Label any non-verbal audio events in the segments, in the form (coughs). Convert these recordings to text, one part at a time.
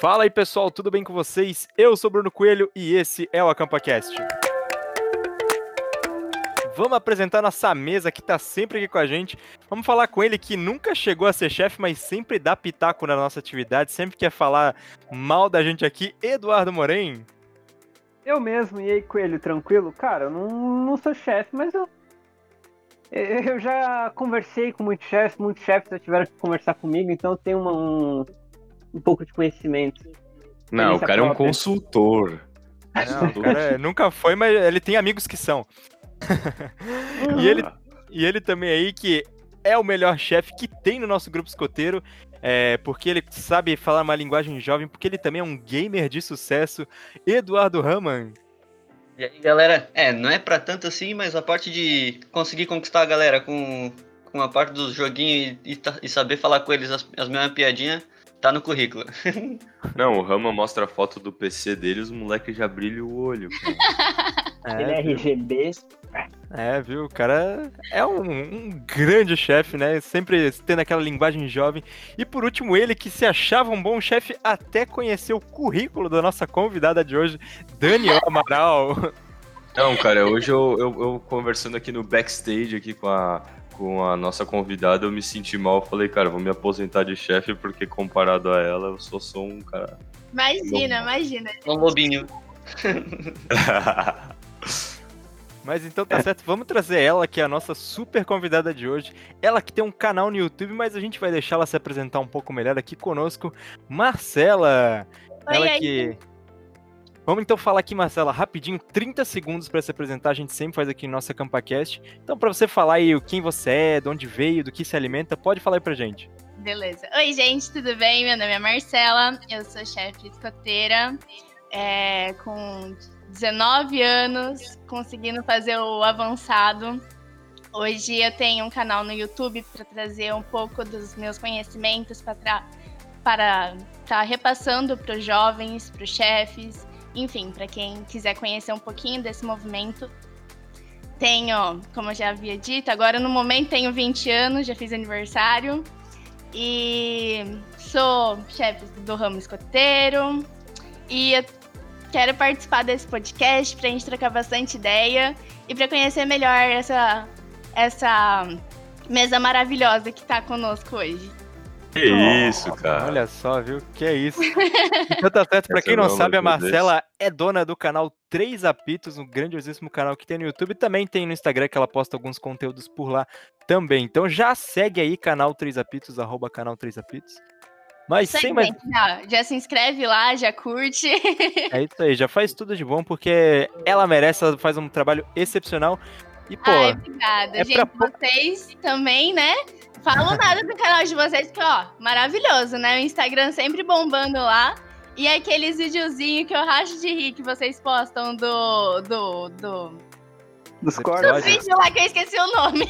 Fala aí pessoal, tudo bem com vocês? Eu sou Bruno Coelho e esse é o AcampaCast. Vamos apresentar nossa mesa que tá sempre aqui com a gente. Vamos falar com ele que nunca chegou a ser chefe, mas sempre dá pitaco na nossa atividade, sempre quer falar mal da gente aqui, Eduardo Moren. Eu mesmo, e aí, Coelho, tranquilo? Cara, eu não, não sou chefe, mas eu. Eu já conversei com muitos chefes, muitos chefes já tiveram que conversar comigo, então uma, um, um pouco de conhecimento. Não, o cara própria. é um consultor. Não, o cara é, nunca foi, mas ele tem amigos que são. (laughs) E, ele, e ele também aí que é o melhor chefe que tem no nosso grupo escoteiro, é, porque ele sabe falar uma linguagem jovem, porque ele também é um gamer de sucesso, Eduardo Raman. E aí, galera, é, não é para tanto assim, mas a parte de conseguir conquistar a galera com, com a parte dos joguinhos e, e, e saber falar com eles as, as mesmas piadinhas, tá no currículo. (laughs) Não, o Rama mostra a foto do PC dele os moleques já brilham o olho. É, (laughs) Ele é RGB. É, viu? O cara é um, um grande chefe, né? Sempre tendo aquela linguagem jovem. E por último, ele que se achava um bom chefe até conhecer o currículo da nossa convidada de hoje, Daniel (laughs) Amaral. Não, cara, hoje eu, eu, eu conversando aqui no backstage aqui com a, com a nossa convidada, eu me senti mal. Falei, cara, vou me aposentar de chefe porque comparado a ela, eu só sou um cara. Imagina, imagina. Um lobinho. (laughs) Mas então tá certo, vamos trazer ela, que é a nossa super convidada de hoje. Ela que tem um canal no YouTube, mas a gente vai deixar ela se apresentar um pouco melhor aqui conosco. Marcela! Oi, ela aí. que. Vamos então falar aqui, Marcela, rapidinho, 30 segundos para se apresentar, a gente sempre faz aqui no nosso AcampaCast. Então, para você falar aí quem você é, de onde veio, do que se alimenta, pode falar aí pra gente. Beleza. Oi, gente, tudo bem? Meu nome é Marcela, eu sou chefe escoteira, é, com 19 anos, conseguindo fazer o avançado. Hoje eu tenho um canal no YouTube para trazer um pouco dos meus conhecimentos para para estar tá repassando para os jovens, para os chefes, enfim, para quem quiser conhecer um pouquinho desse movimento. Tenho, como eu já havia dito, agora no momento tenho 20 anos, já fiz aniversário. E sou chefe do ramo escoteiro. E eu quero participar desse podcast para a gente trocar bastante ideia e para conhecer melhor essa, essa mesa maravilhosa que está conosco hoje. Que isso, cara. Olha só, viu? Que (laughs) é isso. Então tá certo, pra quem não sabe, a Marcela é dona do canal Três Apitos, um grandiosíssimo canal que tem no YouTube. Também tem no Instagram, que ela posta alguns conteúdos por lá também. Então já segue aí, canal Três Apitos, arroba canal Três Apitos. Mas sem mais. já, já se inscreve lá, já curte. É isso aí, já faz tudo de bom, porque ela merece, ela faz um trabalho excepcional. E, pô, Ai, obrigada. é gente, pra vocês também, né? Falam nada do canal de vocês, que, ó, maravilhoso, né? O Instagram sempre bombando lá. E aqueles videozinhos que eu racho de rir que vocês postam do. do. do. Dos cortes. do vídeo lá que eu esqueci o nome.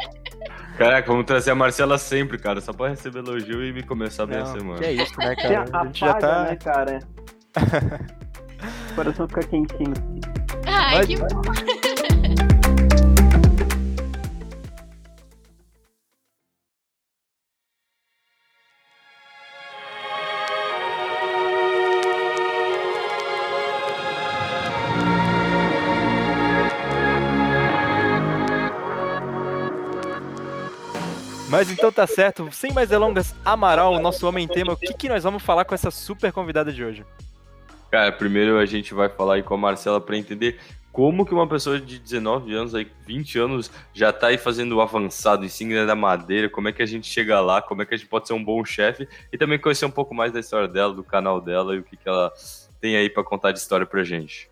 (laughs) Caraca, vamos trazer a Marcela sempre, cara, só pra receber elogio e me começar bem a semana. que é isso, né, cara? A gente já tá. né, cara? (laughs) o coração fica quentinho. Ai, Mas- que bom. Mas então tá certo, sem mais delongas, Amaral, o nosso homem tema, o que, que nós vamos falar com essa super convidada de hoje? Cara, primeiro a gente vai falar aí com a Marcela pra entender como que uma pessoa de 19 anos, aí 20 anos, já tá aí fazendo o avançado, insígnia da madeira, como é que a gente chega lá, como é que a gente pode ser um bom chefe e também conhecer um pouco mais da história dela, do canal dela e o que, que ela tem aí pra contar de história pra gente.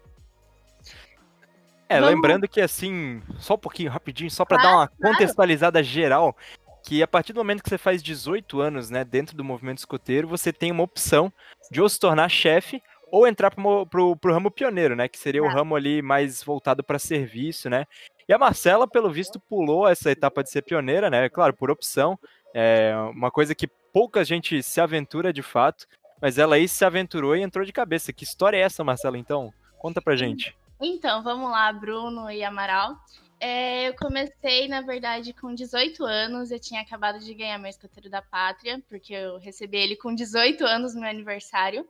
É, Vamos- lembrando que assim, só um pouquinho, rapidinho, só pra Claro, dar uma claro. contextualizada geral, que a partir do momento que você faz 18 anos, né, dentro do movimento escoteiro, você tem uma opção de ou se tornar chefe ou entrar pro, pro, pro ramo pioneiro, né, que seria o Tá. ramo ali mais voltado para serviço, né. E a Marcela, pelo visto, pulou essa etapa de ser pioneira, né, claro, por opção, é uma coisa que pouca gente se aventura de fato, mas ela aí se aventurou e entrou de cabeça. Que história é essa, Marcela, então? Conta pra gente. Então, vamos lá, Bruno e Amaral. É, eu comecei, na verdade, com 18 anos. Eu tinha acabado de ganhar meu escoteiro da pátria, porque eu recebi ele com 18 anos no meu aniversário.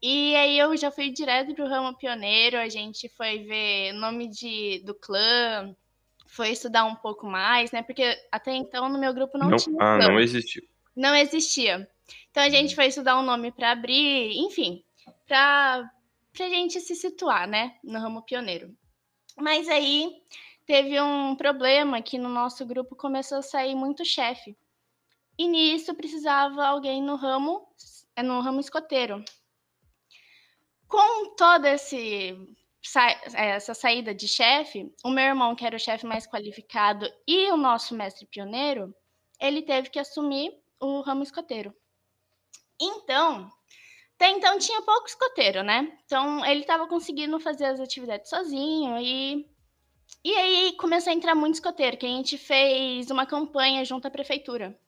E aí eu já fui direto pro ramo pioneiro, a gente foi ver nome de, do clã, foi estudar um pouco mais, né? Porque até então no meu grupo não, Não, tinha ah, clã. não existiu. Não existia. Então a gente foi estudar um nome para abrir, enfim, para pra gente se situar, né, no ramo pioneiro. Mas aí teve um problema que no nosso grupo começou a sair muito chefe. E nisso precisava alguém no ramo, no ramo escoteiro. Com toda esse sa- essa saída de chefe, o meu irmão, que era o chefe mais qualificado, e o nosso mestre pioneiro, ele teve que assumir o ramo escoteiro. Então, até então tinha pouco escoteiro, né? Então ele estava conseguindo fazer as atividades sozinho e e aí começou a entrar muito escoteiro, que a gente fez uma campanha junto à prefeitura.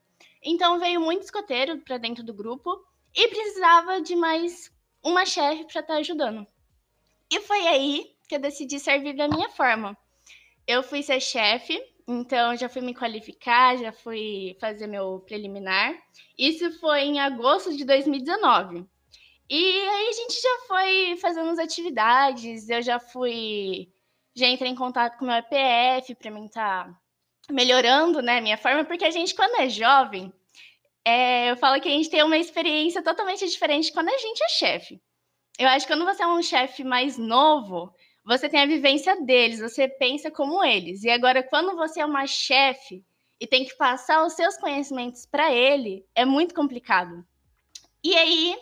Então veio muito escoteiro para dentro do grupo e precisava de mais uma chefe para estar ajudando. E foi aí que eu decidi servir da minha forma. Eu fui ser chefe, então já fui me qualificar, já fui fazer meu preliminar. Isso foi em agosto de 2019. E aí a gente já foi fazendo as atividades, eu já fui. Já entrei em contato com o meu EPF para mim estar melhorando né, minha forma, porque a gente, quando é jovem, é, eu falo que a gente tem uma experiência totalmente diferente quando a gente é chefe. Eu acho que quando você é um chefe mais novo, você tem a vivência deles, você pensa como eles. E agora, quando você é uma chefe e tem que passar os seus conhecimentos para ele, é muito complicado. E aí,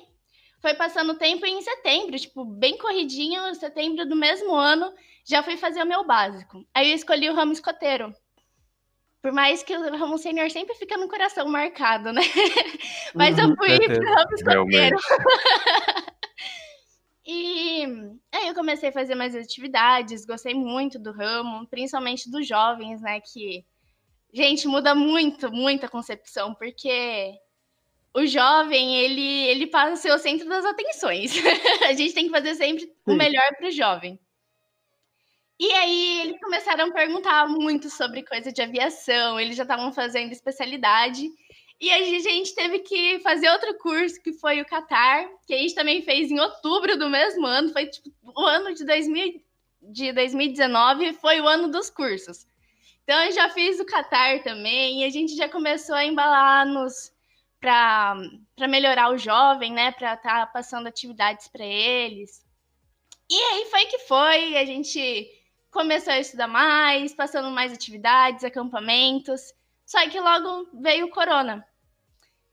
foi passando o tempo e em setembro, tipo, bem corridinho, setembro do mesmo ano, já fui fazer o meu básico. Aí eu escolhi o ramo escoteiro. Por mais que o ramo sênior sempre fica no coração marcado, né? (laughs) Mas eu Uhum, fui pro ramo escoteiro. (laughs) E aí eu comecei a fazer mais atividades, gostei muito do ramo, principalmente dos jovens, né? Que, gente, muda muito, muito a concepção, porque o jovem, ele, ele passa a ser o centro das atenções. (laughs) a gente tem que fazer sempre o Sim. melhor para o jovem. E aí eles começaram a perguntar muito sobre coisa de aviação, eles já estavam fazendo especialidade. E a gente teve que fazer outro curso, que foi o Qatar, que a gente também fez em outubro do mesmo ano, foi tipo o ano de, 2000, de 2019, foi o ano dos cursos. Então eu já fiz o Qatar também, e a gente já começou a embalar nos para melhorar o jovem, né, para estar tá passando atividades para eles. E aí foi que foi, a gente começou a estudar mais, passando mais atividades, acampamentos. Só que logo veio o corona.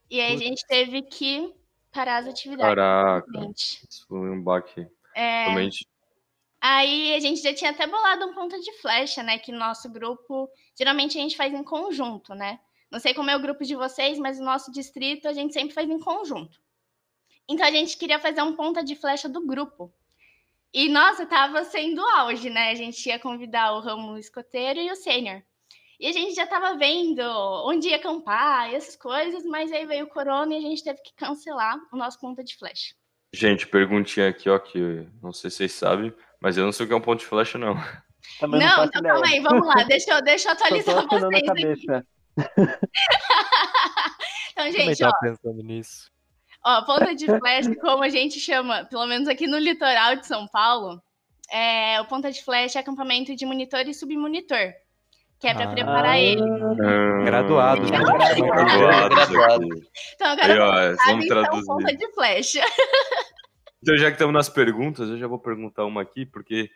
E aí a gente teve que parar as atividades. Caraca, gente. isso foi um baque. É, Realmente. aí a gente já tinha até bolado um ponta de flecha, né? Que no nosso grupo, geralmente a gente faz em conjunto, né? Não sei como é o grupo de vocês, mas no nosso distrito a gente sempre faz em conjunto. Então a gente queria fazer um ponta de flecha do grupo. E nossa, tava sendo auge, né? A gente ia convidar o ramo escoteiro e o sênior. E a gente já tava vendo onde ia acampar e essas coisas, mas aí veio o corona e a gente teve que cancelar o nosso ponta de flecha. Gente, perguntinha aqui, ó, que não sei se vocês sabem, mas eu não sei o que é um ponto de flecha, não. Também Não, não, então ideia. calma aí, vamos lá, deixa eu, deixa eu (laughs) atualizar vocês aqui. (laughs) Então, gente, tava ó, pensando nisso. ó, ponta de flecha, como a gente chama, pelo menos aqui no litoral de São Paulo, é, o ponta de flecha é acampamento de monitor e submonitor, que é para Ah. preparar ele. Graduados, né? Graduados Graduado. aqui. Então agora Aí, ó, vamos então, traduzir. ponta de flecha. (laughs) Então, já que estamos nas perguntas, eu já vou perguntar uma aqui, porque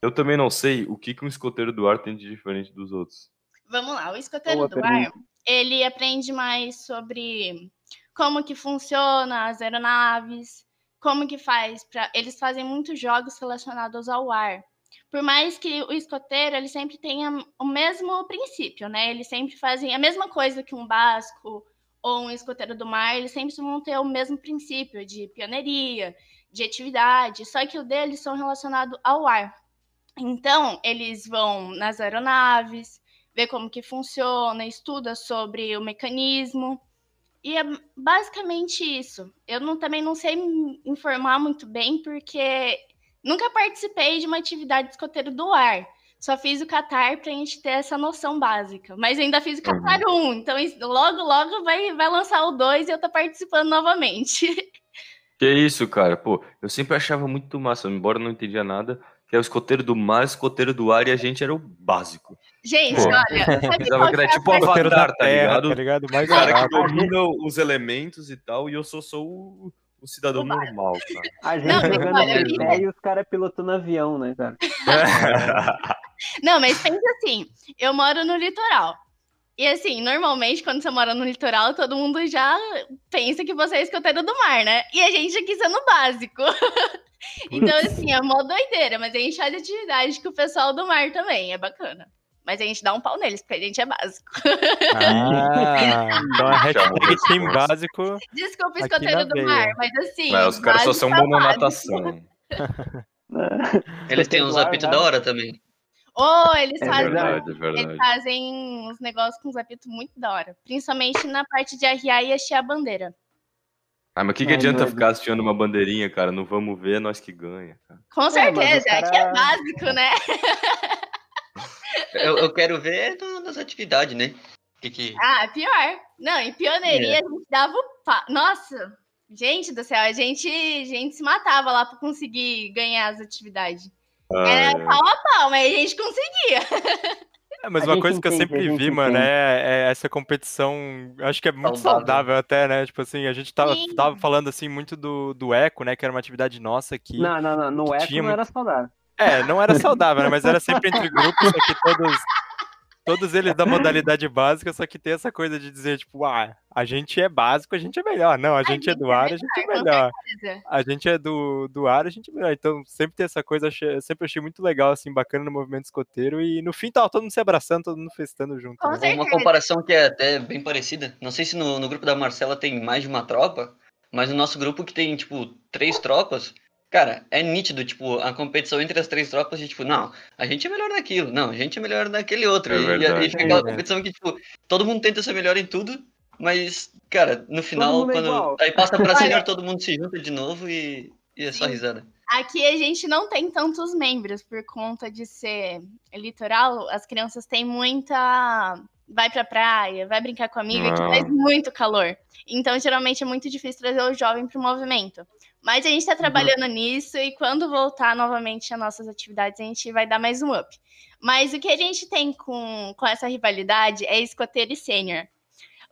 eu também não sei o que, que um escoteiro do ar tem de diferente dos outros. Vamos lá, o escoteiro Boa do ar, ele aprende mais sobre como que funciona as aeronaves, como que faz para eles fazem muitos jogos relacionados ao ar. Por mais que o escoteiro ele sempre tenha o mesmo princípio, né? Eles sempre fazem a mesma coisa que um basco ou um escoteiro do mar, eles sempre vão ter o mesmo princípio de pioneiria, de atividade, só que o deles são relacionados ao ar. Então, eles vão nas aeronaves, ver como que funciona, estuda sobre o mecanismo. E é basicamente isso. Eu não, também não sei me informar muito bem, porque nunca participei de uma atividade de escoteiro do ar. só fiz o Qatar pra gente ter essa noção básica. Mas ainda fiz o Qatar 1, então logo, logo vai, vai lançar o 2 e eu tô participando novamente. (laughs) Que isso, cara? Pô, eu sempre achava muito massa, embora não entendia nada, que é o escoteiro do mar, escoteiro do ar e a gente era o básico. Gente, Pô. olha, (laughs) Pensava qual que era é tipo parte- Avatar, Roteiro da tá terra, ligado? tá ligado? Mais O cara que domina os elementos e tal, e eu só sou o, o cidadão normal, cara. A gente Não, jogando olha, e os caras pilotando avião, né, cara? (laughs) Não, mas pensa assim, eu moro no litoral. E assim, normalmente quando você mora no litoral, todo mundo já pensa que você é escoteiro do mar, né? E a gente aqui sendo básico. (laughs) então, assim, é mó doideira, mas a gente faz atividade com o pessoal do mar também, é bacana. Mas a gente dá um pau neles, porque a gente é básico. Ah, então a hashtag time básico. Desculpa, Aqui escoteiro do veia. mar, mas assim. Mas os caras só são básico bons na é natação. Eles têm uns apitos da hora também. Ou eles É fazem. Verdade, é Eles verdade. fazem uns negócios com os apitos muito da hora. Principalmente na parte de arriar e hastear a bandeira. Ah, mas o que, que Ai, adianta ficar assistindo uma bandeirinha, cara? Não vamos ver, é nós que ganha, cara. Com certeza, o cara- aqui é básico, né? (laughs) Eu, eu quero ver no- nas atividades, né? Que, que... Ah, pior. Não, em pioneiria É. a gente dava o pá. Nossa, gente do céu, a gente, a gente se matava lá pra conseguir ganhar as atividades. Ah, Era é. pau a pau, mas a gente conseguia. É, mas A uma coisa que eu sempre vi, mano, é, é essa competição. Acho que é muito Saudável. saudável até, né? Tipo assim, a gente tava, Sim. tava falando assim muito do, do eco, né? Que era uma atividade nossa aqui. Não, não, não. No Eco tinha não era saudável. É, não era saudável, né? Mas era sempre entre grupos, só que todos, todos eles da modalidade básica, só que tem essa coisa de dizer, tipo, ah, a gente é básico, a gente é melhor. Não, a gente é gente do é ar, a gente é melhor. A gente é do, do ar, a gente é melhor. Então, sempre tem essa coisa, eu sempre achei muito legal, assim, bacana no movimento escoteiro. E no fim, tava todo mundo se abraçando, todo mundo festando junto. Com né? Uma comparação que é até bem parecida. Não sei se no, no grupo da Marcela tem mais de uma tropa, mas no nosso grupo que tem, tipo, três tropas, cara, é nítido, tipo, a competição entre as três tropas de, tipo, não, a gente é melhor naquilo, não, a gente é melhor naquele outro. É e, e, verdade. e fica aquela É. competição que, tipo, todo mundo tenta ser melhor em tudo, mas, cara, no final, é quando. igual. aí passa pra (laughs) senior, todo mundo se junta de novo e, e é só Sim. risada. Aqui a gente não tem tantos membros por conta de ser litoral. As crianças têm muita. Vai pra praia, vai brincar com amigo, que Ah. faz muito calor. Então, geralmente, é muito difícil trazer o jovem pro movimento. Mas a gente tá trabalhando nisso e quando voltar novamente as nossas atividades, a gente vai dar mais um up. Mas o que a gente tem com, com essa rivalidade é escoteiro e sênior.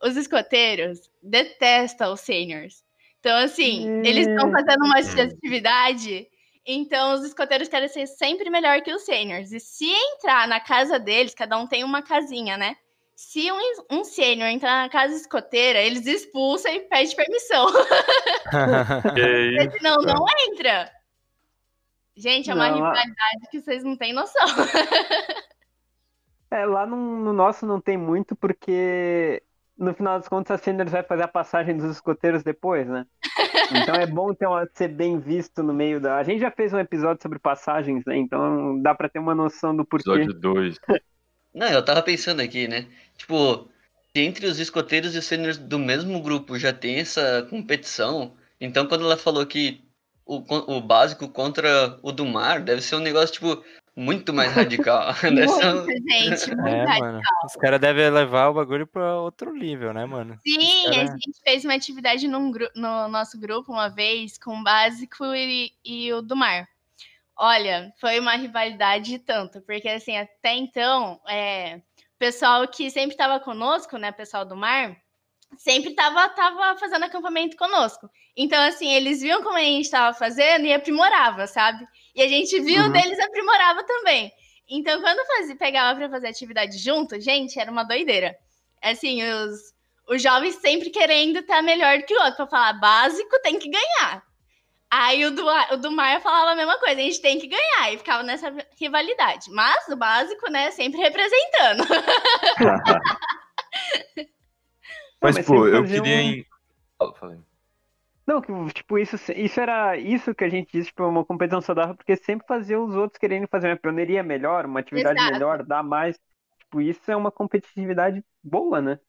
Os escoteiros detestam os sêniors. Então, assim, eles estão fazendo uma atividade, então os escoteiros querem ser sempre melhor que os sêniors. E se entrar na casa deles, cada um tem uma casinha, né? Se um, um sênior entrar na casa escoteira, eles expulsam e pedem permissão. (laughs) Que Porque senão não entra. Gente, é uma Não, rivalidade que vocês não têm noção. (laughs) É, lá no, no nosso não tem muito, porque no final das contas a Sanders vai fazer a passagem dos escoteiros depois, né? (laughs) Então é bom ter uma, ser bem visto no meio da. A gente já fez um episódio sobre passagens, né? Então dá pra ter uma noção do porquê. Episódio 2. Não, eu tava pensando aqui, né? Tipo, se entre os escoteiros e os seniors do mesmo grupo já tem essa competição, então quando ela falou que o, o básico contra o do mar deve ser um negócio, tipo, muito mais radical. (laughs) Muito, gente, muito (laughs) É, radical. mano. Os caras devem levar o bagulho pra outro nível, né, mano? Sim, Os a cara- gente fez uma atividade num no nosso grupo uma vez com o básico e, e o do mar. Olha, foi uma rivalidade de tanto, porque assim, até então, é, pessoal que sempre estava conosco, né, pessoal do mar, sempre tava, tava fazendo acampamento conosco. Então, assim, eles viam como a gente estava fazendo e aprimorava, sabe? E a gente viu Uhum. deles aprimorava também. Então, quando fazia, pegava para fazer atividade junto, gente, era uma doideira. Assim, os, os jovens sempre querendo estar melhor que o outro, pra falar básico tem que ganhar. Aí o do, o do Mar falava a mesma coisa, a gente tem que ganhar, e ficava nessa rivalidade. Mas o básico, né, sempre representando. Mas, mas pô, eu queria. um- em- Fala, fala aí. Não, que, tipo, isso, isso era isso que a gente disse, tipo, uma competição saudável, porque sempre fazia os outros querendo fazer uma pioneiria melhor, uma atividade Exato. melhor, dar mais. Tipo, isso é uma competitividade boa, né?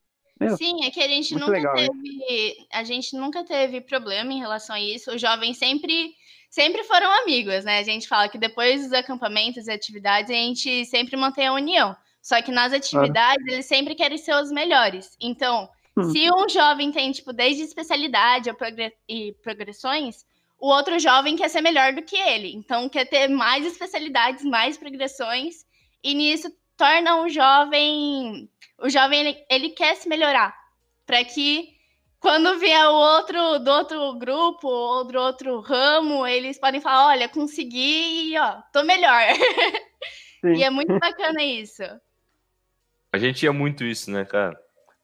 Meu, Sim, é que a gente nunca legal, teve. A gente nunca teve problema em relação a isso. Os jovens sempre, sempre foram amigos, né? A gente fala que depois dos acampamentos e atividades, a gente sempre mantém a união. Só que nas atividades, eles sempre querem ser os melhores. Então, Hum. se um jovem tem, tipo, desde especialidade progre- e progressões, o outro jovem quer ser melhor do que ele. Então, quer ter mais especialidades, mais progressões. E nisso torna o jovem. O jovem, ele, ele quer se melhorar. Para que quando vier o outro do outro grupo ou do outro ramo, eles podem falar: olha, consegui e ó, tô melhor. (laughs) Sim. e é muito bacana isso. A gente ia muito isso, né, cara?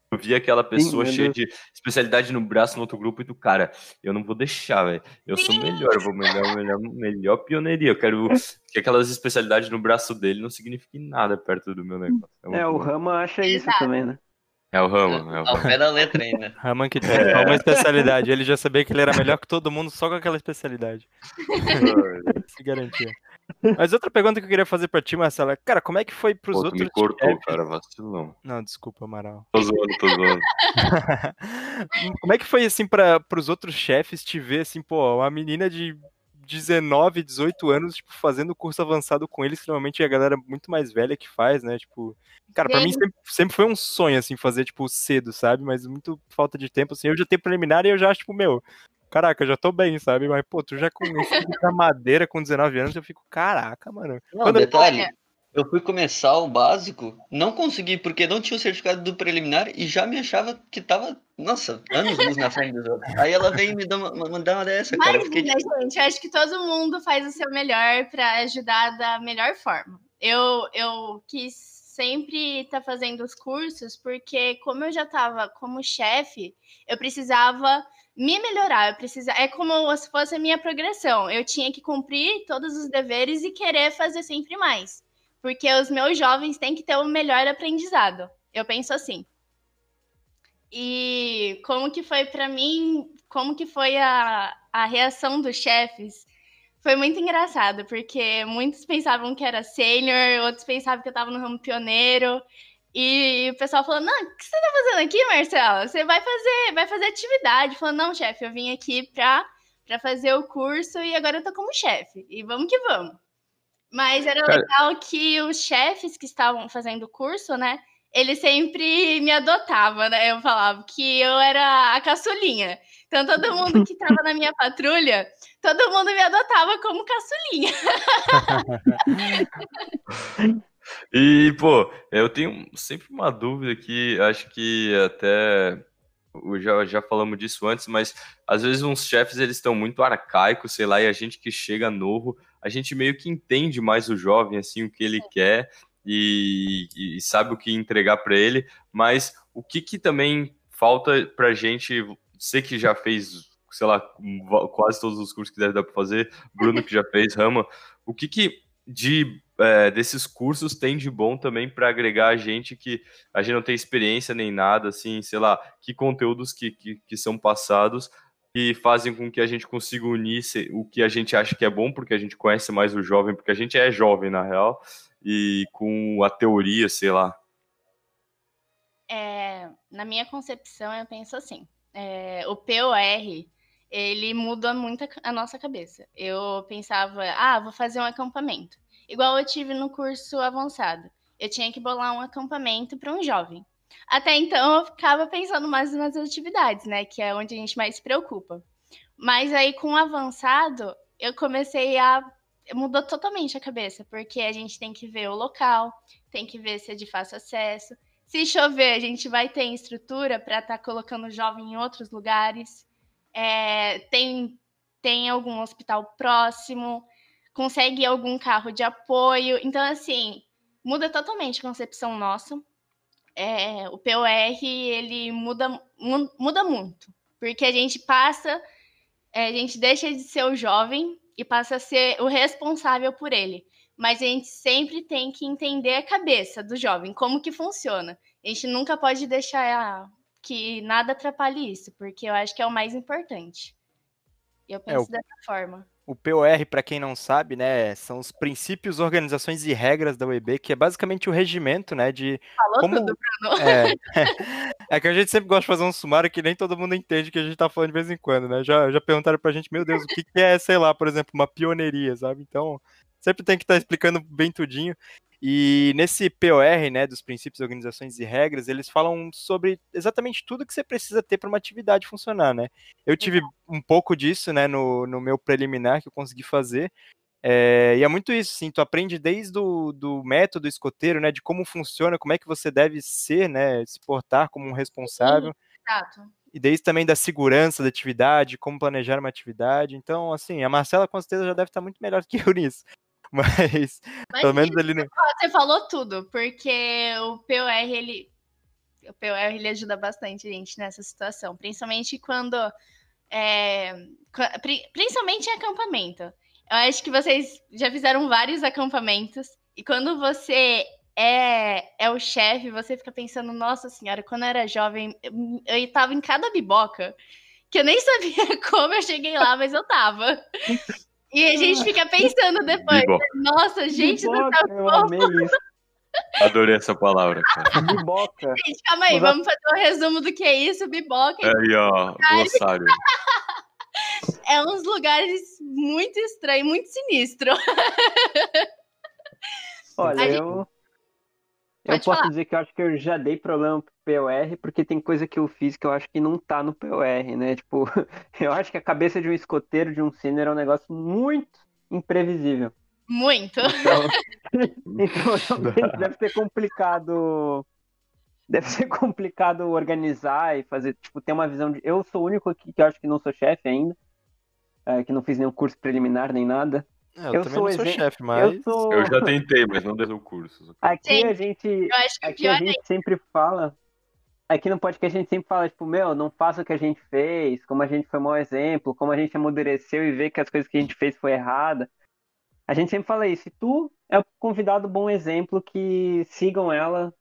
(laughs) Eu via aquela pessoa meu cheia de especialidade no braço no outro grupo e do cara, eu não vou deixar, velho. Eu sou Sim. melhor, eu vou melhor, melhor, melhor pioneiria. Eu quero (laughs) que aquelas especialidades no braço dele não signifiquem nada perto do meu negócio. É, muito o. Rama acha isso Exato. também, né? É o ramo, é o Ao ramo. pé da letra ainda. (laughs) Raman que tinha só uma especialidade. Ele já sabia que ele era melhor que todo mundo só com aquela especialidade. (laughs) Se garantia. Mas outra pergunta que eu queria fazer pra ti, Marcela. Cara, como é que foi pros Pô, tu outros me cortou, chefes? cara, vacilão. Não, desculpa, Amaral. Tô zoando, tô zoando. (laughs) Como é que foi, assim, para os outros chefes te ver, assim, pô, uma menina de 19, 18 anos, tipo, fazendo curso avançado com eles, que normalmente é a galera muito mais velha que faz, né? Tipo, cara, pra E mim sempre, sempre foi um sonho, assim, fazer, tipo, cedo, sabe? Mas muito falta de tempo, assim. Eu já tenho preliminar e eu já acho, tipo, meu, caraca, eu já tô bem, sabe? Mas, pô, tu já começou (laughs) da madeira com 19 anos, eu fico, caraca, mano. Não, Quando- detalhe, eu fui começar o básico, não consegui porque não tinha o certificado do preliminar e já me achava que tava, nossa, anos luz na frente dos outros. Aí ela veio me dar uma, dessa, cara. Eu Mas, fiquei né, gente, eu acho que todo mundo faz o seu melhor para ajudar da melhor forma. Eu, eu quis sempre estar fazendo os cursos, porque como eu já estava como chefe, eu precisava me melhorar. Eu precisava, é como se fosse a minha progressão. Eu tinha que cumprir todos os deveres e querer fazer sempre mais. Porque os meus jovens têm que ter o melhor aprendizado. Eu penso assim. E como que foi para mim, como que foi a, a reação dos chefes? Foi muito engraçado, porque muitos pensavam que era sênior, outros pensavam que eu tava no ramo pioneiro. E o pessoal falou: Não, o que você tá fazendo aqui, Marcela? Você vai fazer, vai fazer atividade. Falou, não, chefe, eu vim aqui pra, pra fazer o curso e agora eu tô como chefe. E vamos que vamos. Mas era Cara- legal que os chefes que estavam fazendo o curso, né? Eles sempre me adotavam, né? Eu falava que eu era a caçulinha. Então todo mundo que tava na minha patrulha, todo mundo me adotava como caçulinha. (laughs) E, pô, eu tenho sempre uma dúvida que acho que até já, já falamos disso antes, mas às vezes uns chefes eles estão muito arcaicos, sei lá, e a gente que chega novo, a gente meio que entende mais o jovem, assim, o que ele quer e, e sabe o que entregar para ele, mas o que que também falta pra gente, você que já fez, sei lá, quase todos os cursos que deve dar pra fazer, Bruno que já fez, Rama, o que que de é, desses cursos tem de bom também para agregar a gente que a gente não tem experiência nem nada, assim, sei lá, que conteúdos que, que, que são passados que fazem com que a gente consiga unir o que a gente acha que é bom, porque a gente conhece mais o jovem, porque a gente é jovem, na real, e com a teoria, sei lá. É, na minha concepção, eu penso assim: é, o POR ele muda muito a nossa cabeça. Eu pensava, ah, vou fazer um acampamento. Igual eu tive no curso avançado. Eu tinha que bolar um acampamento para um jovem. Até então eu ficava pensando mais nas atividades, né? Que é onde a gente mais se preocupa. Mas aí com o avançado, eu comecei a. Mudou totalmente a cabeça, porque a gente tem que ver o local, tem que ver se é de fácil acesso. Se chover, a gente vai ter estrutura para estar colocando o jovem em outros lugares. É, tem, tem algum hospital próximo, consegue algum carro de apoio. Então, assim, muda totalmente a concepção nossa. É, o POR, ele muda, mu- muda muito. Porque a gente passa, é, a gente deixa de ser o jovem e passa a ser o responsável por ele. Mas a gente sempre tem que entender a cabeça do jovem, como que funciona. A gente nunca pode deixar que nada atrapalhe isso, porque eu acho que é o mais importante. Eu É, penso o- dessa forma. O POR, para quem não sabe, né, são os princípios, organizações e regras da UEB, que é basicamente o regimento, né, de Falou como- tudo, Bruno. É, (laughs) É que a gente sempre gosta de fazer um sumário que nem todo mundo entende que a gente tá falando de vez em quando, né? Já, já perguntaram pra gente, meu Deus, o que, que é, sei lá, por exemplo, uma pioneiria, sabe? Então, sempre tem que estar tá explicando bem tudinho. E nesse POR, né, dos princípios, organizações e regras, eles falam sobre exatamente tudo que você precisa ter para uma atividade funcionar, né? Eu tive um pouco disso, né, no, no meu preliminar que eu consegui fazer. É, e é muito isso, sim, tu aprende desde o do método escoteiro, né, de como funciona, como é que você deve ser, né, se portar como um responsável. Exato. E desde também da segurança da atividade, como planejar uma atividade. Então, assim, a Marcela com certeza já deve estar muito melhor que eu (laughs) nisso. (laughs) Mas, Mas pelo menos ali. No... Você falou tudo, porque o POR, ele. O POR ele ajuda bastante, gente, nessa situação. Principalmente quando. É... Principalmente em acampamento. Eu acho que vocês já fizeram vários acampamentos. E quando você é, é o chefe, você fica pensando, nossa senhora, quando eu era jovem, eu, eu tava em cada biboca que eu nem (laughs) sabia como eu cheguei lá, mas eu tava. (laughs) E a gente fica pensando depois, Biboca. nossa, gente Biboca, do céu. Eu amei isso. Adorei essa palavra, cara. Biboca. Gente, calma aí, vamos fazer um resumo do que é isso, biboca. Aí, ó, glossário. (laughs) é uns lugares muito estranhos, muito sinistro. Olha, gente... eu, eu posso falar. dizer que eu acho que eu já dei problema pro POR, porque tem coisa que eu fiz que eu acho que não tá no POR, né? Tipo, (laughs) eu acho que a cabeça de um escoteiro, de um sênior, é um negócio muito imprevisível. Muito. Então, (laughs) então deve ser complicado. Deve ser complicado organizar e fazer, tipo, ter uma visão de. Eu sou o único aqui que eu acho que não sou chefe ainda, é, que não fiz nenhum curso preliminar nem nada. É, eu, eu sou, sou chefe, mas. Eu, sou... eu, já tentei, mas não deu o curso. Aqui Sim. a gente. aqui a gente sempre fala. Aqui no podcast a gente sempre fala, tipo, meu, não faça o que a gente fez, como a gente foi mau exemplo, como a gente amadureceu e vê que as coisas que a gente fez foi errada. A gente sempre fala isso. E tu é o convidado bom exemplo que sigam ela,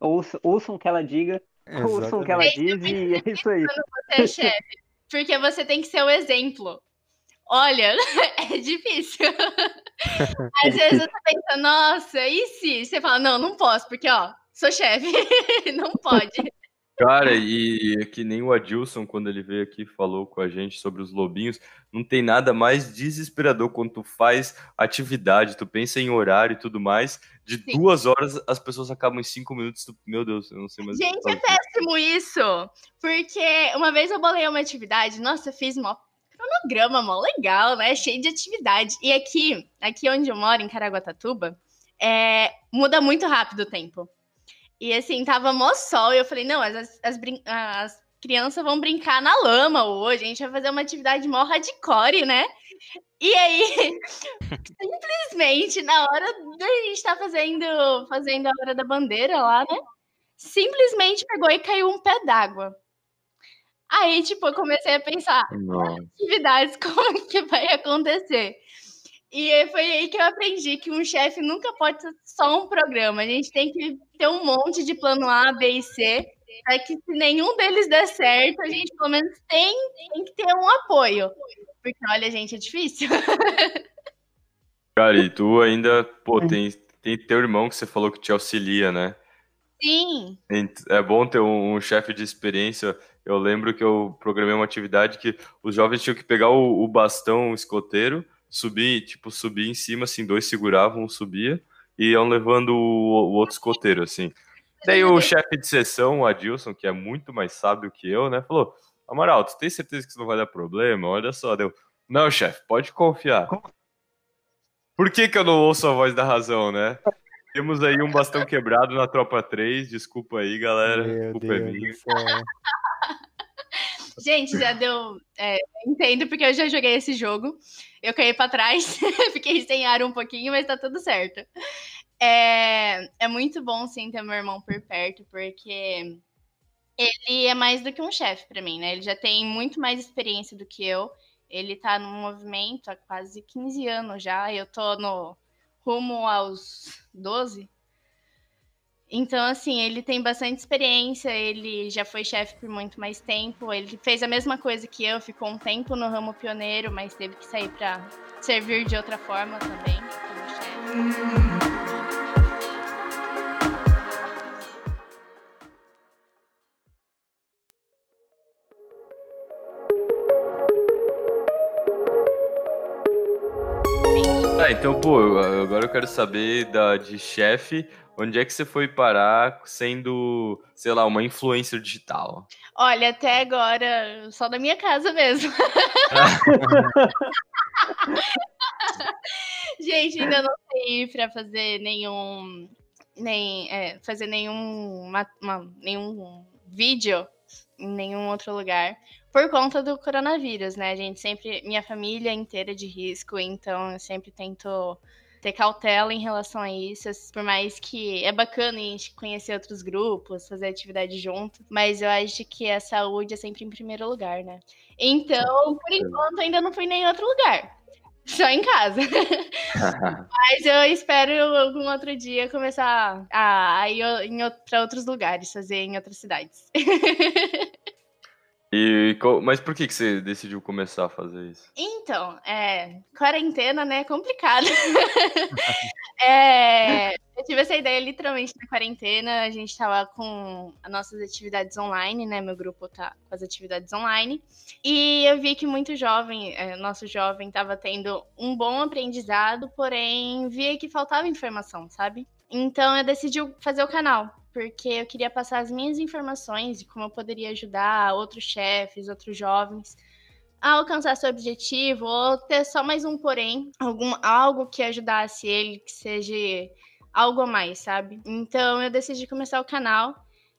ouçam, ouçam o que ela diga, Exatamente. ouçam o que ela diz e é isso aí. Quando você é chefe, porque você tem que ser o exemplo. Olha, (laughs) é difícil. (laughs) Às vezes você pensa, nossa, e se? Você fala, não, não posso, porque, ó, sou chefe, (laughs) não pode. Cara, e é que nem o Adilson, quando ele veio aqui falou com a gente sobre os lobinhos, não tem nada mais desesperador quando tu faz atividade, tu pensa em horário e tudo mais, de Sim. duas horas as pessoas acabam em cinco minutos, tu... meu Deus, eu não sei mais. Gente, é péssimo isso, porque uma vez eu bolei uma atividade, nossa, eu fiz uma cronograma mó legal, né? Cheio de atividade. E aqui, aqui onde eu moro, em Caraguatatuba, é, muda muito rápido o tempo. E assim, tava mó sol, e eu falei, não, as, as, as crianças vão brincar na lama hoje, a gente vai fazer uma atividade mó hardcore, né? E aí, (laughs) simplesmente, na hora da gente estar tá fazendo, fazendo a hora da bandeira lá, né? Simplesmente pegou e caiu um pé d'água. Aí, tipo, eu comecei a pensar Nossa. atividades, (laughs) como que vai acontecer. E foi aí que eu aprendi que um chefe nunca pode ser só um programa. A gente tem que ter um monte de plano A, B e C, para que se nenhum deles der certo, a gente pelo menos tem, tem que ter um apoio. Porque, olha, gente, é difícil. (laughs) Cara, e tu ainda, pô, tem, tem teu irmão que você falou que te auxilia, né? Sim. É bom ter um, um chefe de experiência eu lembro que eu programei uma atividade que os jovens tinham que pegar o, o bastão escoteiro, subir, tipo, subir em cima, assim, dois seguravam, um subia, e iam levando o, o outro escoteiro, assim. Daí o chefe de sessão, o Adilson, que é muito mais sábio que eu, né, falou: Amaral, tu tem certeza que isso não vai dar problema? Olha só, deu. Não, chefe, pode confiar. Por que, que eu não ouço a voz da razão, né? Temos aí um bastão quebrado na tropa 3, desculpa aí, galera. Meu Culpa é Deus é minha. Gente, já deu. É, entendo porque eu já joguei esse jogo. Eu caí para trás, (laughs) fiquei sem ar um pouquinho, mas tá tudo certo. É, é muito bom sim ter meu irmão por perto, porque ele é mais do que um chefe para mim, né? Ele já tem muito mais experiência do que eu. Ele tá no movimento há quase 15 anos já. Eu tô no rumo aos 12. Então, assim, ele tem bastante experiência, ele já foi chefe por muito mais tempo, ele fez a mesma coisa que eu, ficou um tempo no ramo pioneiro, mas teve que sair para servir de outra forma também como chefe. Ah, então, pô, agora eu quero saber da, de chefe onde é que você foi parar sendo, sei lá, uma influencer digital? Olha, até agora, só da minha casa mesmo. (laughs) Gente, ainda não sei pra fazer nenhum. Nem, é, fazer nenhum, ma- uma- nenhum vídeo em nenhum outro lugar. Por conta do coronavírus, né? A gente sempre. Minha família é inteira de risco, então eu sempre tento ter cautela em relação a isso. Por mais que é bacana a gente conhecer outros grupos, fazer atividade junto, mas eu acho que a saúde é sempre em primeiro lugar, né? Então, por enquanto, ainda não fui em nenhum outro lugar. (laughs) Só em casa. (laughs) Mas eu espero algum outro dia começar a ir em, para outros lugares, fazer em outras cidades. (laughs) E, qual- mas por que, que você decidiu começar a fazer isso? Então, é, quarentena, né? Complicado. (laughs) É, eu tive essa ideia literalmente na quarentena. A gente tava com as nossas atividades online, né? Meu grupo tá com as atividades online. E eu vi que muito jovem, é, nosso jovem, tava tendo um bom aprendizado, porém via que faltava informação, sabe? Então eu decidi fazer o canal, porque eu queria passar as minhas informações de como eu poderia ajudar outros chefes, outros jovens a alcançar seu objetivo ou ter só mais um porém, algum, algo que ajudasse ele, que seja algo a mais, sabe? Então eu decidi começar o canal.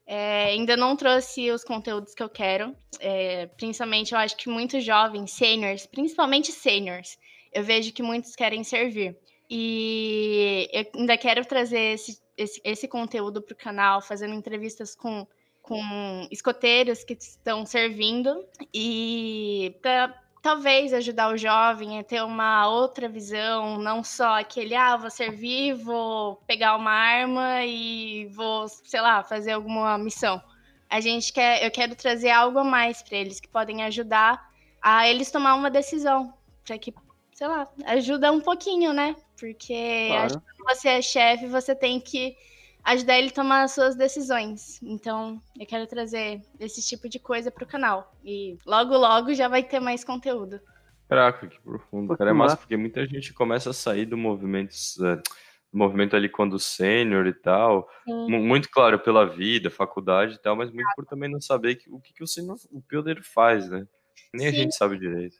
É, ainda não trouxe os conteúdos que eu quero. É, principalmente, eu acho que muitos jovens, seniors, principalmente seniors, eu vejo que muitos querem servir. E eu ainda quero trazer esse, esse, esse conteúdo para o canal, fazendo entrevistas com com escoteiros que estão servindo e para talvez ajudar o jovem a ter uma outra visão, não só aquele, ah, vou servir, vou pegar uma arma e vou, sei lá, fazer alguma missão. A gente quer, eu quero trazer algo a mais para eles que podem ajudar a eles tomar uma decisão, para que, sei lá, ajuda um pouquinho, né? Porque Claro. acho que quando você é chefe, você tem que ajudar ele a tomar as suas decisões. Então, eu quero trazer esse tipo de coisa pro canal. E logo, logo já vai ter mais conteúdo. Caraca, que profundo. Cara, é massa porque muita gente começa a sair do movimento, do movimento ali quando sênior e tal. Muito claro pela vida, faculdade e tal, mas muito por também não saber que- o que, que o sênior, o pioneiro faz, né? Nem a Sim. gente sabe direito.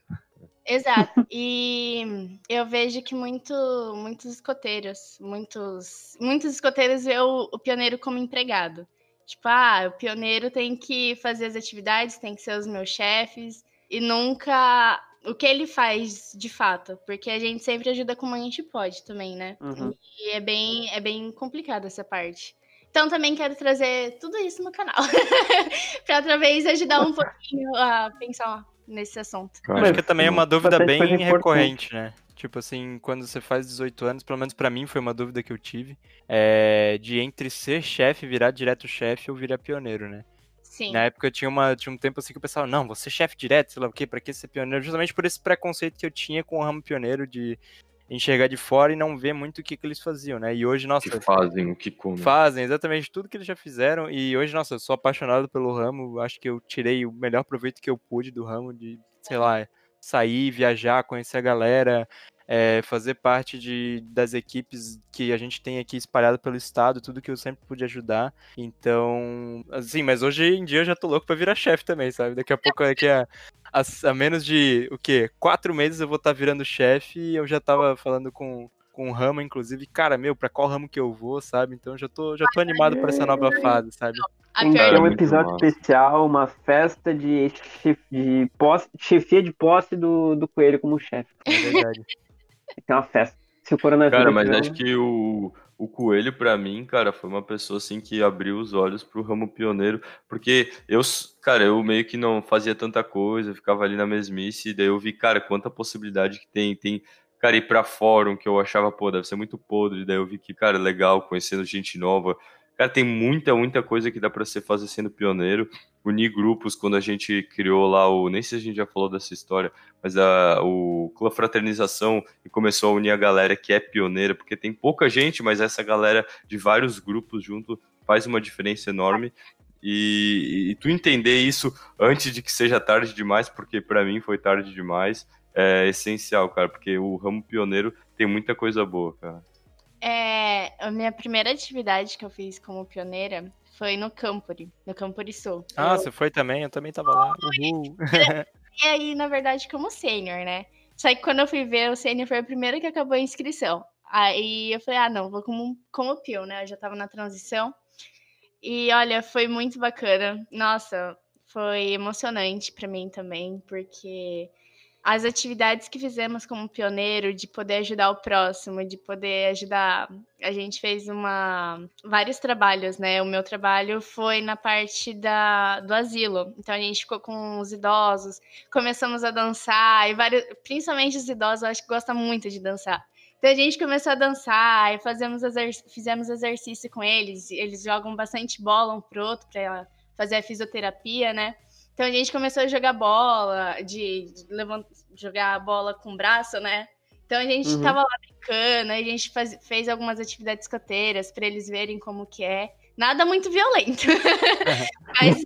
Exato. E eu vejo que muito, muitos escoteiros, muitos, muitos escoteiros vê o, o pioneiro como empregado. Tipo, ah, o pioneiro tem que fazer as atividades, tem que ser os meus chefes, e nunca o que ele faz de fato, porque a gente sempre ajuda como a gente pode também, né? Uhum. E é bem, é bem complicado essa parte. Então também quero trazer tudo isso no canal, (laughs) para outra vez ajudar um pouquinho a pensar nesse assunto. Acho que também é uma dúvida bem recorrente, né? Tipo assim, quando você faz 18 anos, pelo menos pra mim foi uma dúvida que eu tive, é de entre ser chefe, virar direto chefe ou virar pioneiro, né? Sim. Na época eu tinha, uma, tinha um tempo assim que eu pensava, não, vou ser chefe direto, sei lá o quê, pra que ser pioneiro? Justamente por esse preconceito que eu tinha com o ramo pioneiro de enxergar de fora e não ver muito o que, que eles faziam, né? E hoje, nossa, que fazem, o que comem. fazem exatamente tudo que eles já fizeram e hoje, nossa, eu sou apaixonado pelo ramo, acho que eu tirei o melhor proveito que eu pude do ramo de, sei lá, sair, viajar, conhecer a galera, é, fazer parte de, das equipes que a gente tem aqui espalhado pelo estado, tudo que eu sempre pude ajudar. Então, assim, mas hoje em dia eu já tô louco pra virar chefe também, sabe? Daqui a pouco, daqui a, a, a menos de, o quê? Quatro meses eu vou estar virando chefe e eu já tava falando com com o ramo, inclusive, cara, meu, pra qual ramo que eu vou, sabe? Então já tô, já tô animado pra essa nova fase, sabe? Ter um episódio especial, uma festa de, chef, de posse, chefia de posse do, do coelho como chefe. É verdade. Tem que ter uma festa. Se o coronavírus. Cara, mas tiver acho um- que o, o Coelho, pra mim, cara, foi uma pessoa assim que abriu os olhos pro ramo pioneiro, porque eu, cara, eu meio que não fazia tanta coisa, ficava ali na mesmice, e daí eu vi, cara, quanta possibilidade que tem, tem, cara, ir pra fórum, que eu achava, pô, deve ser muito podre, daí eu vi que, cara, legal, conhecendo gente nova, cara, tem muita, muita coisa que dá pra você fazer sendo pioneiro, unir grupos, quando a gente criou lá o, nem sei se a gente já falou dessa história, mas a, o Clã Fraternização e começou a unir a galera que é pioneira, porque tem pouca gente, mas essa galera de vários grupos junto faz uma diferença enorme. E, e tu entender isso antes de que seja tarde demais, porque pra mim foi tarde demais, é essencial, cara, porque o ramo pioneiro tem muita coisa boa, cara. É, a minha primeira atividade que eu fiz como pioneira foi no Campori, no Campori Sul. Ah, Eu- você foi também? Eu também tava lá. Uhul. (laughs) E aí, na verdade, como sênior, né? Só que quando eu fui ver, o sênior foi a primeira que acabou a inscrição. Aí eu falei, ah, não, vou como, como pio, né? Eu já tava na transição. E olha, foi muito bacana. Nossa, foi emocionante pra mim também, porque as atividades que fizemos como pioneiro, de poder ajudar o próximo, de poder ajudar. A gente fez uma vários trabalhos, né? O meu trabalho foi na parte da, do asilo. Então a gente ficou com os idosos, começamos a dançar, e vários, principalmente os idosos, eu acho que gostam muito de dançar. Então a gente começou a dançar e fazemos exerc- fizemos exercício com eles. Eles jogam bastante bola um pro outro para fazer a fisioterapia, né? Então a gente começou a jogar bola, de, de levant- jogar bola com o braço, né? Então a gente Uhum. tava lá brincando, a gente faz- fez algumas atividades escoteiras para eles verem como que é. Nada muito violento. (laughs) Mas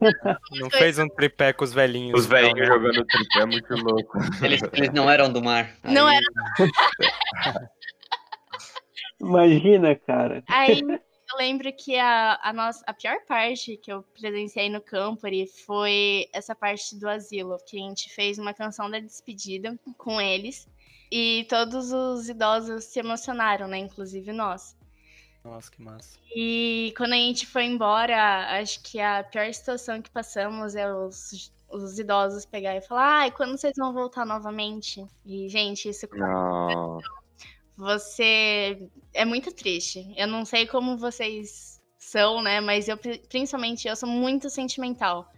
Não fez um tripé com os velhinhos. Os velhinhos não, né? jogando tripé é muito louco. Eles, eles não eram do mar. Não Aí- (laughs) (laughs) Imagina, cara. Aí eu lembro que a, a, nossa, a pior parte que eu presenciei no Campori foi essa parte do asilo, que a gente fez uma canção da despedida com eles. E todos os idosos se emocionaram, né? Inclusive nós. Nossa, que massa. E quando a gente foi embora, acho que a pior situação que passamos é os, os idosos pegar e falar: ai, quando vocês vão voltar novamente? E, gente, isso Não. Você é muito triste. Eu não sei como vocês são, né? Mas eu, pri- principalmente, eu sou muito sentimental.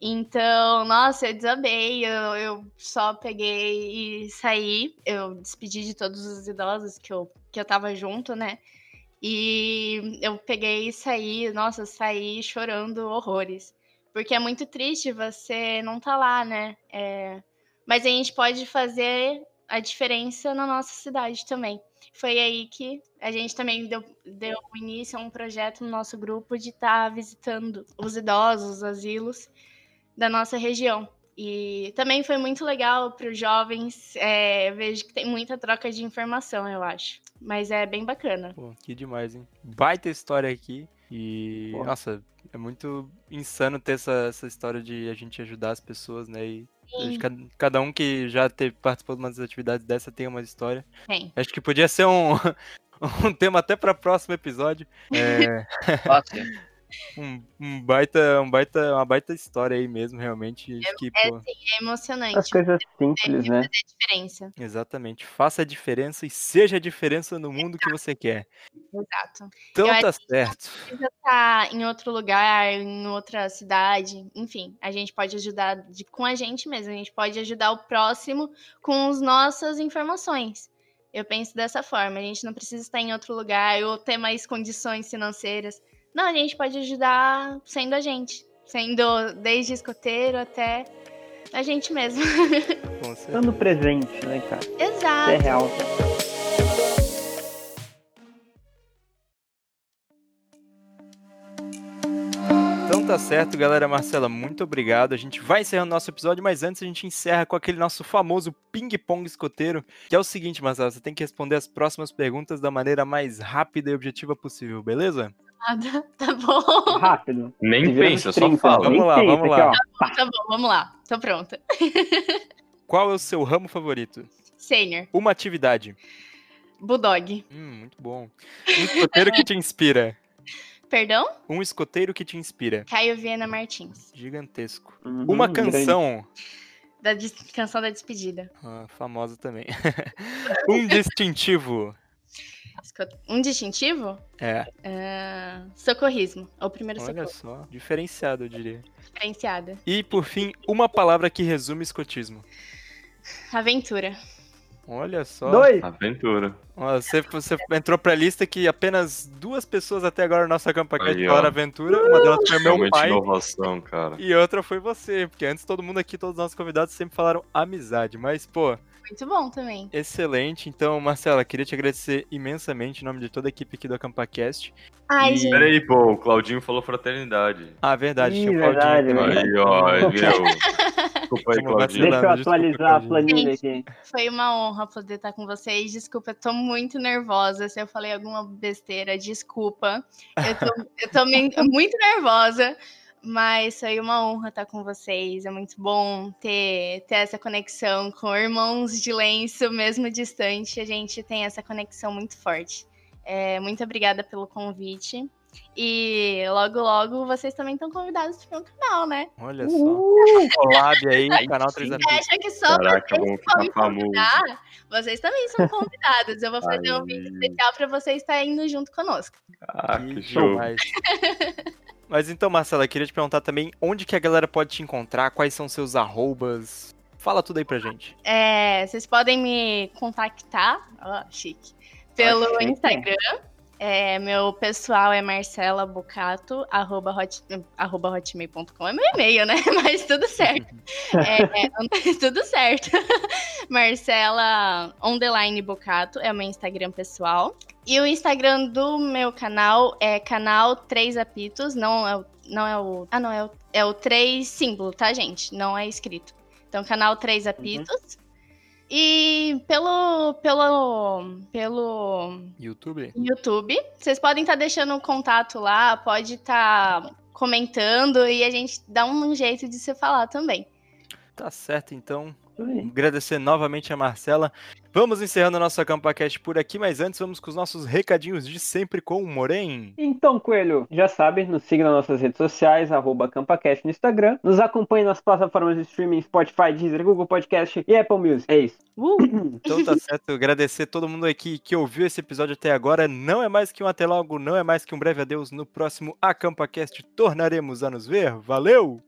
Então, nossa, eu desabei, eu, eu só peguei e saí. Eu despedi de todos os idosos que eu, que eu tava junto, né? E eu peguei e saí, nossa, saí chorando horrores. Porque é muito triste você não tá lá, né? É, Mas a gente pode fazer a diferença na nossa cidade também. Foi aí que a gente também deu, deu início a um projeto no nosso grupo de estar visitando os idosos, os asilos da nossa região. E também foi muito legal para os jovens. é, vejo que tem muita troca de informação, eu acho. Mas é bem bacana. Pô, que demais, hein? Baita história aqui. E, Pô. nossa, é muito insano ter essa, essa história de a gente ajudar as pessoas, né? E cada, cada um que já teve, participou de umas atividades dessa tem uma história. Tem. Acho que podia ser um, (laughs) um tema até para próximo episódio. É, Fácil. Um, um baita, um baita, uma baita história aí mesmo, realmente. Acho que, é pô, É emocionante. As coisas simples, né? fazer a diferença. exatamente. Faça a diferença e seja a diferença no mundo que você quer. Exato. Então Eu tá certo. precisa estar em outro lugar, em outra cidade, enfim, a gente pode ajudar de- com a gente mesmo, a gente pode ajudar o próximo com as nossas informações. Eu penso dessa forma, a gente não precisa estar em outro lugar ou ter mais condições financeiras. Não, a gente pode ajudar sendo a gente, sendo desde escoteiro até a gente mesmo. (laughs) Com certeza. Dando presente, né, cara? Isso é Exato. real. Então tá certo, galera. Marcela, muito obrigado. A gente vai encerrando nosso episódio, mas antes a gente encerra com aquele nosso famoso ping-pong escoteiro, que é o seguinte, Marcela, você tem que responder as próximas perguntas da maneira mais rápida e objetiva possível, beleza? (laughs) Tá bom, Rápido. Nem pensa, só 30, fala. Vamos lá, vamos aqui, lá. ó. tá bom, vamos lá, tô pronta. (laughs) Qual é o seu ramo favorito? Sênior, Uma atividade. Bulldog. Hum, muito bom. Um escoteiro que te inspira. Perdão? Um escoteiro que te inspira. Caio Viena Martins. Gigantesco. Uhum, Uma grande. canção. Da canção da despedida. Ah, famosa também. (laughs) um distintivo. Um distintivo? É, Ah, socorrismo. É o primeiro olha socorro. só. Diferenciado, eu diria. Diferenciada. E, por fim, uma palavra que resume escotismo. Aventura. Olha só. Dois. Aventura. Você, você entrou pra lista que apenas duas pessoas até agora na nossa campanha Aí, ó. falaram aventura. Uma delas foi meu Realmente pai inovação, cara. e outra foi você. Porque antes todo mundo aqui, todos os nossos convidados sempre falaram amizade. Mas, pô, Muito bom também. excelente. Então, Marcela, queria te agradecer imensamente em nome de toda a equipe aqui do AcampaCast. Ai, E- gente. Pera aí, pô, o Claudinho falou fraternidade. Ah, verdade, Ih, tinha o Claudinho verdade? Aí, ó, viu? Desculpa aí, Claudinho. Deixa eu Desculpa, atualizar a planilha Gente. aqui. Foi uma honra poder estar com vocês. Desculpa, eu tô muito nervosa. Se eu falei alguma besteira, desculpa. Eu tô, eu tô muito nervosa, mas foi uma honra estar com vocês. É muito bom ter, ter essa conexão com irmãos de lenço, mesmo distante. A gente tem essa conexão muito forte. É, muito obrigada pelo convite. E logo, logo vocês também estão convidados para o meu canal, né? Olha só. Collab aí, Aí (laughs) canal sim. 3 Você amigos. acha que só Caraca, vocês podem ficar famoso. convidar? Vocês também são convidados. Eu vou fazer um Aí. vídeo especial para vocês estarem indo junto conosco. Ah, que Que show. (laughs) Mas então, Marcela, queria te perguntar também onde que a galera pode te encontrar, quais são seus arrobas. Fala tudo aí pra gente. É, vocês podem me contactar, ó, chique, pelo Ah, chique. Instagram. É, meu pessoal é Marcela Bucato, arroba, hot, arroba hotmail.com. É meu e-mail, né? (laughs) Mas tudo certo. (laughs) É, é, (laughs) tudo certo. Marcela underline Bucato é o meu Instagram pessoal. E o Instagram do meu canal é canal 3 apitos, não é o. Não é o. Ah, não, é o, é o 3 símbolo, tá, gente? Não é escrito. Então, canal 3 apitos. E pelo, pelo, pelo YouTube? YouTube, vocês podem estar deixando um contato lá, pode estar comentando e a gente dá um jeito de se falar também. Tá certo, então. Agradecer novamente a Marcela. Vamos encerrando a nossa CampaCast por aqui, mas antes vamos com os nossos recadinhos de sempre com o Moren. Então, Coelho, já sabe, nos siga nas nossas redes sociais, arroba CampaCast no Instagram. Nos acompanhe nas plataformas de streaming Spotify, Deezer, Google Podcast e Apple Music. É isso. Uh! (coughs) Então tá certo, agradecer todo mundo aqui que ouviu esse episódio até agora. Não é mais que um até logo, não é mais que um breve adeus. No próximo AcampaCast tornaremos a nos ver. Valeu!